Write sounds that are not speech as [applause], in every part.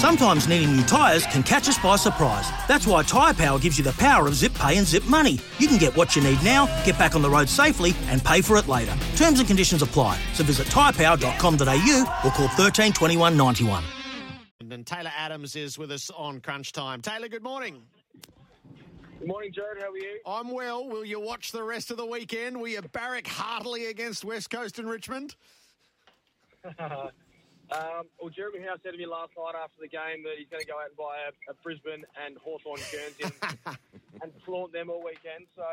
Sometimes needing new tyres can catch us by surprise. That's why Tyre Power gives you the power of zip pay and zip money. You can get what you need now, get back on the road safely, and pay for it later. Terms and conditions apply. So visit tyrepower.com.au or call 13 21 91. And then Taylor Adams is with us on Crunch Time. Taylor, good morning. Good morning, Jared. How are you? I'm well. Will you watch the rest of the weekend? Will you barrack heartily against West Coast and Richmond? [laughs] um, well, Jeremy Howe said to me last night after the game that he's going to go out and buy a, a Brisbane and Hawthorn Guernsey and, [laughs] and flaunt them all weekend. So,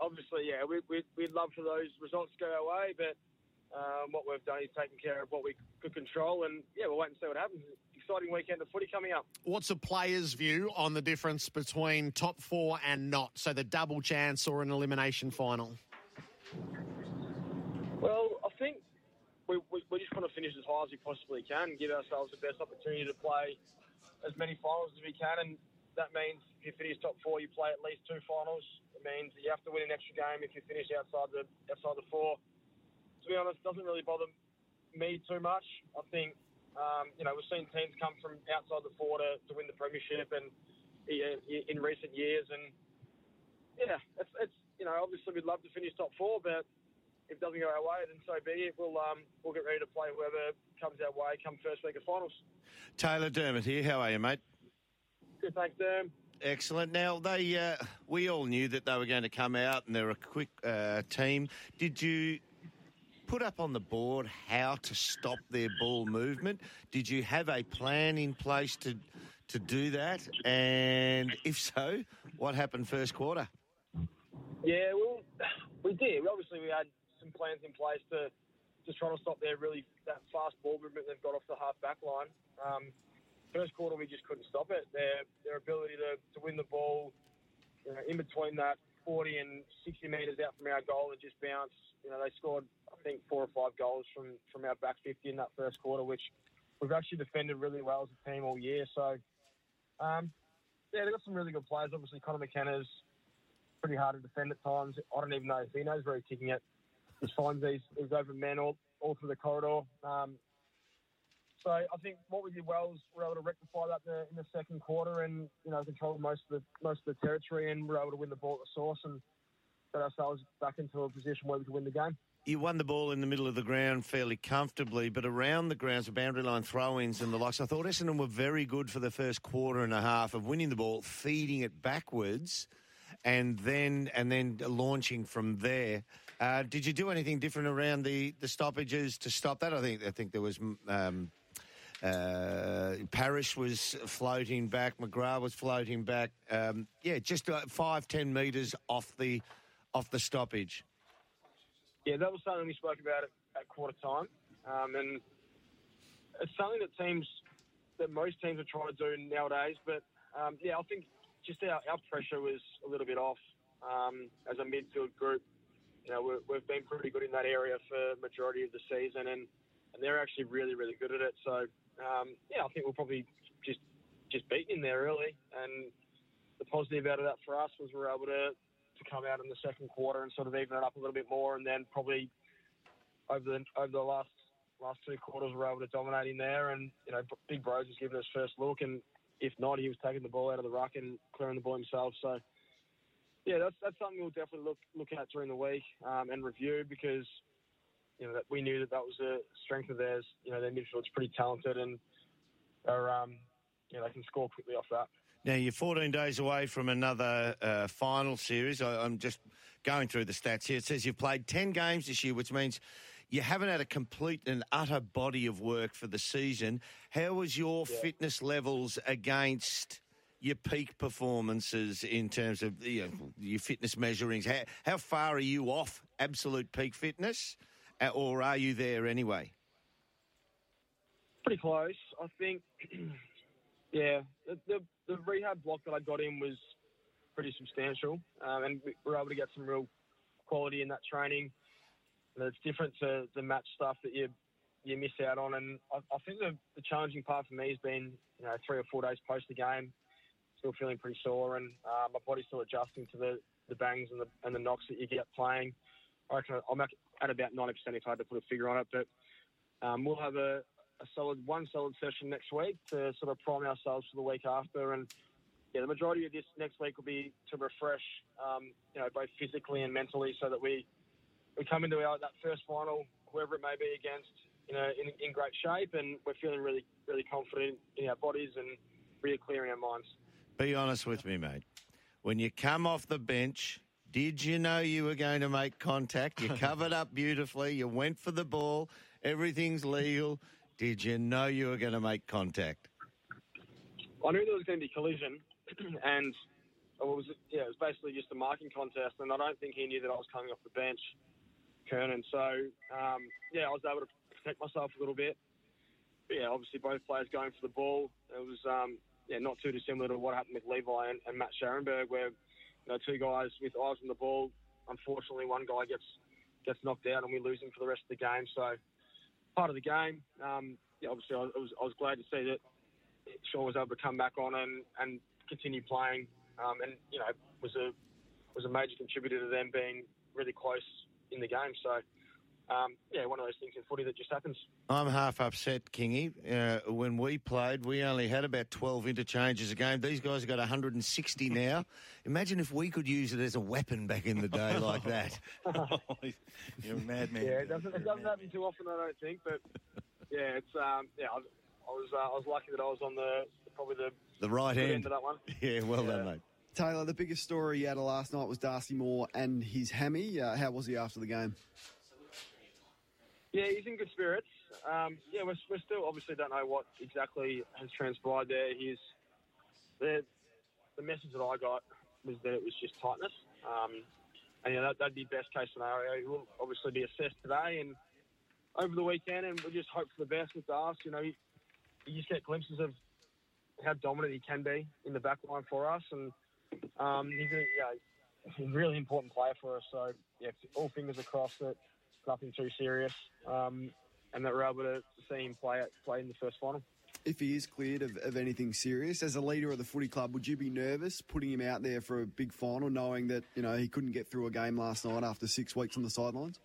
obviously, yeah, we, we, we'd love for those results to go our way, but um, what we've done is taken care of what we could control, and yeah, we'll wait and see what happens. Exciting weekend of footy coming up. What's a player's view on the difference between top four and not? So the double chance or an elimination final? We, we, we just want to finish as high as we possibly can, give ourselves the best opportunity to play as many finals as we can, and that means if you finish top four, you play at least two finals. It means you have to win an extra game if you finish outside the outside the four. To be honest, it doesn't really bother me too much. I think um, you know we've seen teams come from outside the four to, to win the premiership, and in recent years, and yeah, it's, it's you know obviously we'd love to finish top four, but if it doesn't go our way, then so be it. We'll um, we'll get ready to play whoever comes our way come first week of finals. Taylor Dermott here. How are you, mate? Good, thanks, Derm. Excellent. Now they, uh, we all knew that they were going to come out, and they're a quick uh, team. Did you put up on the board how to stop their ball movement? Did you have a plan in place to to do that? And if so, what happened first quarter? Yeah, well, we did. Obviously, we had plans in place to just try to stop their really that fast ball movement they've got off the half back line. Um, first quarter, we just couldn't stop it. Their their ability to, to win the ball, you know, in between that 40 and 60 metres out from our goal and just bounce. You know, they scored I think four or five goals from from our back 50 in that first quarter, which we've actually defended really well as a team all year. So, um, yeah, they've got some really good players. Obviously, Conor McKenna's pretty hard to defend at times. I don't even know if he knows where he's kicking it. He finds these, these open men all, all through the corridor. Um, so I think what we did well was we were able to rectify that in the, in the second quarter and you know control most of the most of the territory and we were able to win the ball at the source and get ourselves back into a position where we could win the game. You won the ball in the middle of the ground fairly comfortably, but around the grounds, the boundary line throw-ins and the likes. I thought Essendon were very good for the first quarter and a half of winning the ball, feeding it backwards, and then and then launching from there. Uh, did you do anything different around the, the stoppages to stop that? I think I think there was um, uh, Parish was floating back, McGrath was floating back. Um, yeah, just uh, five ten metres off the off the stoppage. Yeah, that was something we spoke about at, at quarter time, um, and it's something that teams that most teams are trying to do nowadays. But um, yeah, I think just our, our pressure was a little bit off um, as a midfield group you know, we have been pretty good in that area for majority of the season, and, and they're actually really, really good at it. So, um, yeah, I think we'll probably just just beat in there early. And the positive out of that for us was we were able to, to come out in the second quarter and sort of even it up a little bit more, and then probably over the over the last last two quarters we were able to dominate in there. And you know, Big Bros was giving us first look, and if not, he was taking the ball out of the ruck and clearing the ball himself. So yeah, that's that's something we'll definitely look look at during the week um, and review because you know that we knew that that was a strength of theirs. You know, their midfield's pretty talented and they're um, you know they can score quickly off that. Now you're 14 days away from another uh, final series. I, am just going through the stats here. It says you've played 10 games this year, which means you haven't had a complete and utter body of work for the season. How was your yeah. fitness levels against? Your peak performances in terms of you know, your fitness measurings? How, how far are you off absolute peak fitness, uh, or are you there anyway? Pretty close, I think. [clears throat] yeah, the, the, the rehab block that I got in was pretty substantial, um, and we were able to get some real quality in that training. And it's different to the match stuff that you you miss out on, and I, I think the, the challenging part for me has been you know three or four days post the game still feeling pretty sore, and uh, my body's still adjusting to the, the bangs and the and the knocks that you get playing. I reckon I'm at about 90% if I had to put a figure on it, but um, we'll have a, a solid one solid session next week to sort of prime ourselves for the week after. And yeah, the majority of this next week will be to refresh, um, you know, both physically and mentally, so that we we come into our that first final, whoever it may be against, you know, in, in great shape, and we're feeling really really confident in our bodies and really clear in our minds. Be honest with me, mate. When you come off the bench, did you know you were going to make contact? You [laughs] covered up beautifully. You went for the ball. Everything's legal. Did you know you were going to make contact? I knew there was going to be collision, [clears throat] and it was yeah, it was basically just a marking contest, and I don't think he knew that I was coming off the bench, Kernan. So um, yeah, I was able to protect myself a little bit. But yeah, obviously both players going for the ball. It was um, yeah, not too dissimilar to what happened with Levi and, and Matt Scharenberg, where you know two guys with eyes on the ball. Unfortunately, one guy gets gets knocked out, and we lose him for the rest of the game. So part of the game. Um, yeah, obviously, I was I was glad to see that Shaun was able to come back on and, and continue playing, um, and you know was a was a major contributor to them being really close in the game. So um, yeah, one of those things in footy that just happens. I'm half upset, Kingy. Uh, when we played, we only had about 12 interchanges a game. These guys have got 160 now. Imagine if we could use it as a weapon back in the day like that. [laughs] You're a madman. Yeah, it doesn't, it doesn't happen too often, I don't think. But yeah, it's um, yeah. I, I was uh, I was lucky that I was on the probably the The right good hand. end of that one. [laughs] Yeah, well Yeah. done, mate. Taylor, the biggest story out of last night was Darcy Moore and his hammy. Uh, how was he after the game? Yeah, he's in good spirits. Um, yeah, we're, we're still obviously don't know what exactly has transpired there. He's the the message that I got was that it was just tightness, um, and yeah, that, that'd be best case scenario. He will obviously be assessed today and over the weekend, and we'll just hope for the best with Darce. You know, you, you just get glimpses of how dominant he can be in the back line for us, and um, he's a yeah, a really important player for us. So yeah, all fingers across that nothing too serious, um, and that we're able to see him play it, play in the first final. If he is cleared of, of anything serious, as a leader of the footy club, would you be nervous putting him out there for a big final, knowing that you know he couldn't get through a game last night after six weeks on the sidelines?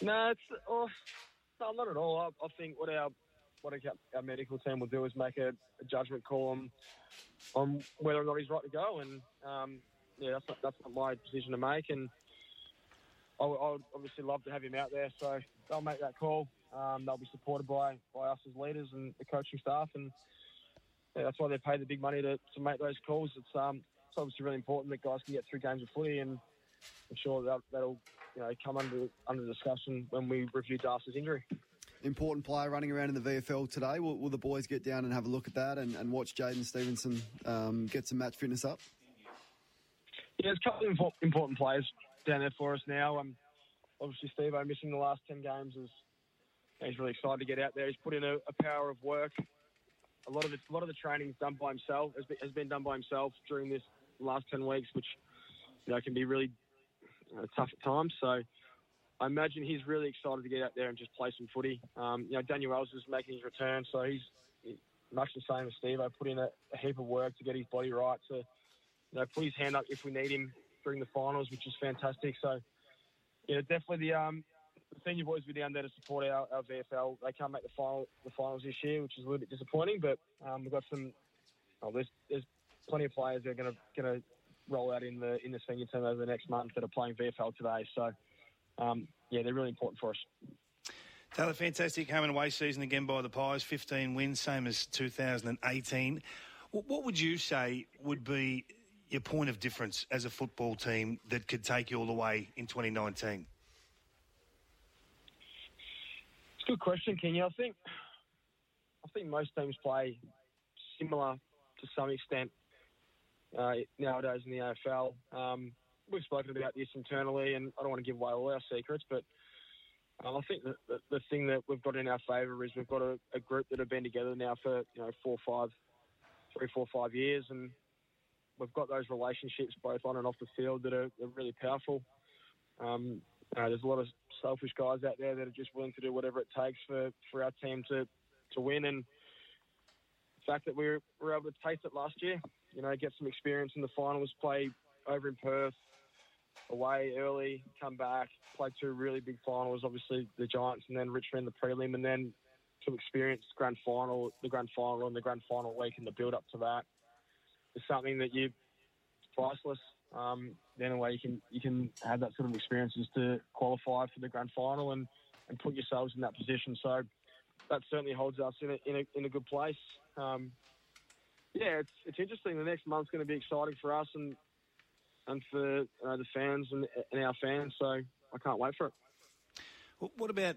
No, it's oh, no, not at all. I, I think what our what our, our medical team will do is make a, a judgment call on on whether or not he's right to go, and um, yeah, that's not, that's not my decision to make. And I would, I would obviously love to have him out there, so they'll make that call. Um, they'll be supported by, by us as leaders and the coaching staff, and yeah, that's why they pay the big money to, to make those calls. It's um, it's obviously really important that guys can get through games of footy, and I'm sure that that'll you know come under under discussion when we review Darcy's injury. Important player running around in the VFL today. Will, will the boys get down and have a look at that and, and watch Jaidyn Stephenson um, get some match fitness up? Yeah, there's a couple of important players down there for us now. Um, obviously, Steve O missing the last 10 games is he's really excited to get out there. He's put in a, a power of work. A lot of it, a lot of the done by himself. Has been, has been done by himself during this last 10 weeks, which you know can be really tough at times. So I imagine he's really excited to get out there and just play some footy. Um, you know, Daniel Wells is making his return, so he's he- much the same as Steve. I put in a, a heap of work to get his body right to you know put his hand up if we need him during the finals, which is fantastic. So yeah, definitely the um senior boys will be down there to support our, our VFL. They can't make the final the finals this year, which is a little bit disappointing. But um, we've got some. Oh, there's there's plenty of players that are going to going to roll out in the in the senior team over the next month that are playing VFL today. So um, yeah, they're really important for us. Taylor, fantastic home and away season again by the Pies. 15 wins, same as 2018. What, what would you say would be your point of difference as a football team that could take you all the way in 2019? It's a good question, Kenya. I think I think most teams play similar to some extent uh, nowadays in the AFL. Um, we've spoken about this internally, and I don't want to give away all our secrets, but um, I think that the, the thing that we've got in our favour is we've got a, a group that have been together now for you know four, five, three, four, five years, and we've got those relationships both on and off the field that are, are really powerful. Um, there's a lot of selfish guys out there that are just willing to do whatever it takes for, for our team to, to win. And the fact that we were, were able to taste it last year, you know, get some experience in the finals, play over in Perth, away early, come back, play two really big finals, obviously the Giants and then Richmond the prelim, and then to experience grand final, the grand final, and the grand final week and the build up to that is something that you priceless. Um, the only way you can you can have that sort of experience is to qualify for the grand final and, and put yourselves in that position. So that certainly holds us in a in a, in a good place. Um, yeah, it's it's interesting. The next month's going to be exciting for us and and for you know, the fans and, and our fans. So I can't wait for it. What about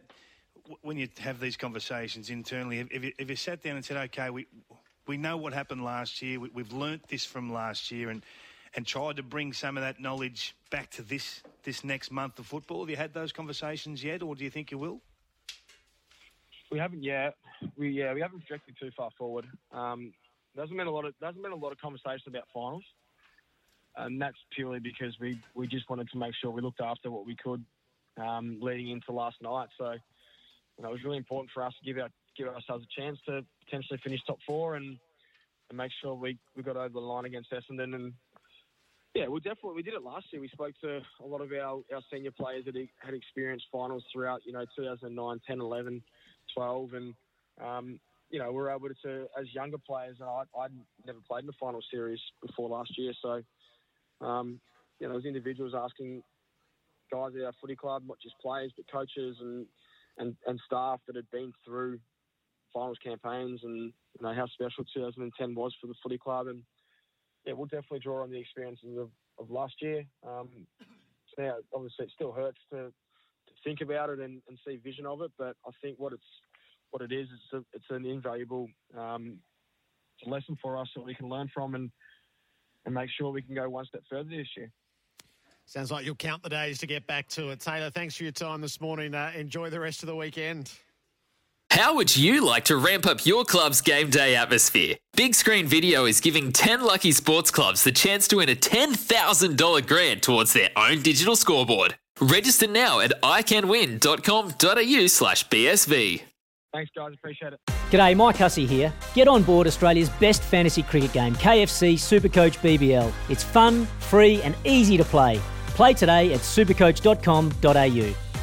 when you have these conversations internally? If you, if you sat down and said, "Okay, we we know what happened last year. We, we've learnt this from last year," and and tried to bring some of that knowledge back to this this next month of football. Have you had those conversations yet, or do you think you will? We haven't yet. We yeah, we haven't projected too far forward. Um, hasn't mean a lot of hasn't been a lot of conversation about finals, and that's purely because we we just wanted to make sure we looked after what we could um, leading into last night. So you know, it was really important for us to give our give ourselves a chance to potentially finish top four and, and make sure we, we got over the line against Essendon. And yeah, we definitely we did it last year. We spoke to a lot of our, our senior players that had experienced finals throughout, you know, 2009, 10, 11, 12, and um, you know we were able to, as younger players, and I I'd never played in the final series before last year, so um, you know, as individuals asking guys at our footy club, not just players but coaches and and, and staff that had been through finals campaigns and you know how special 2010 was for the footy club and yeah, we'll definitely draw on the experiences of, of last year. Um, now, obviously, it still hurts to, to think about it and, and, see vision of it, but I think what it's what it is, it's, a, it's an invaluable um, lesson for us that we can learn from and and make sure we can go one step further this year. Sounds like you'll count the days to get back to it. Taylor, thanks for your time this morning. Uh, enjoy the rest of the weekend. How would you like to ramp up your club's game day atmosphere? Big Screen Video is giving 10 lucky sports clubs the chance to win a $10,000 grant towards their own digital scoreboard. Register now at iCanWin.com.au slash BSV. Thanks, guys. Appreciate it. G'day, Mike Hussey here. Get on board Australia's best fantasy cricket game, KFC Supercoach BBL. It's fun, free, and easy to play. Play today at supercoach.com.au.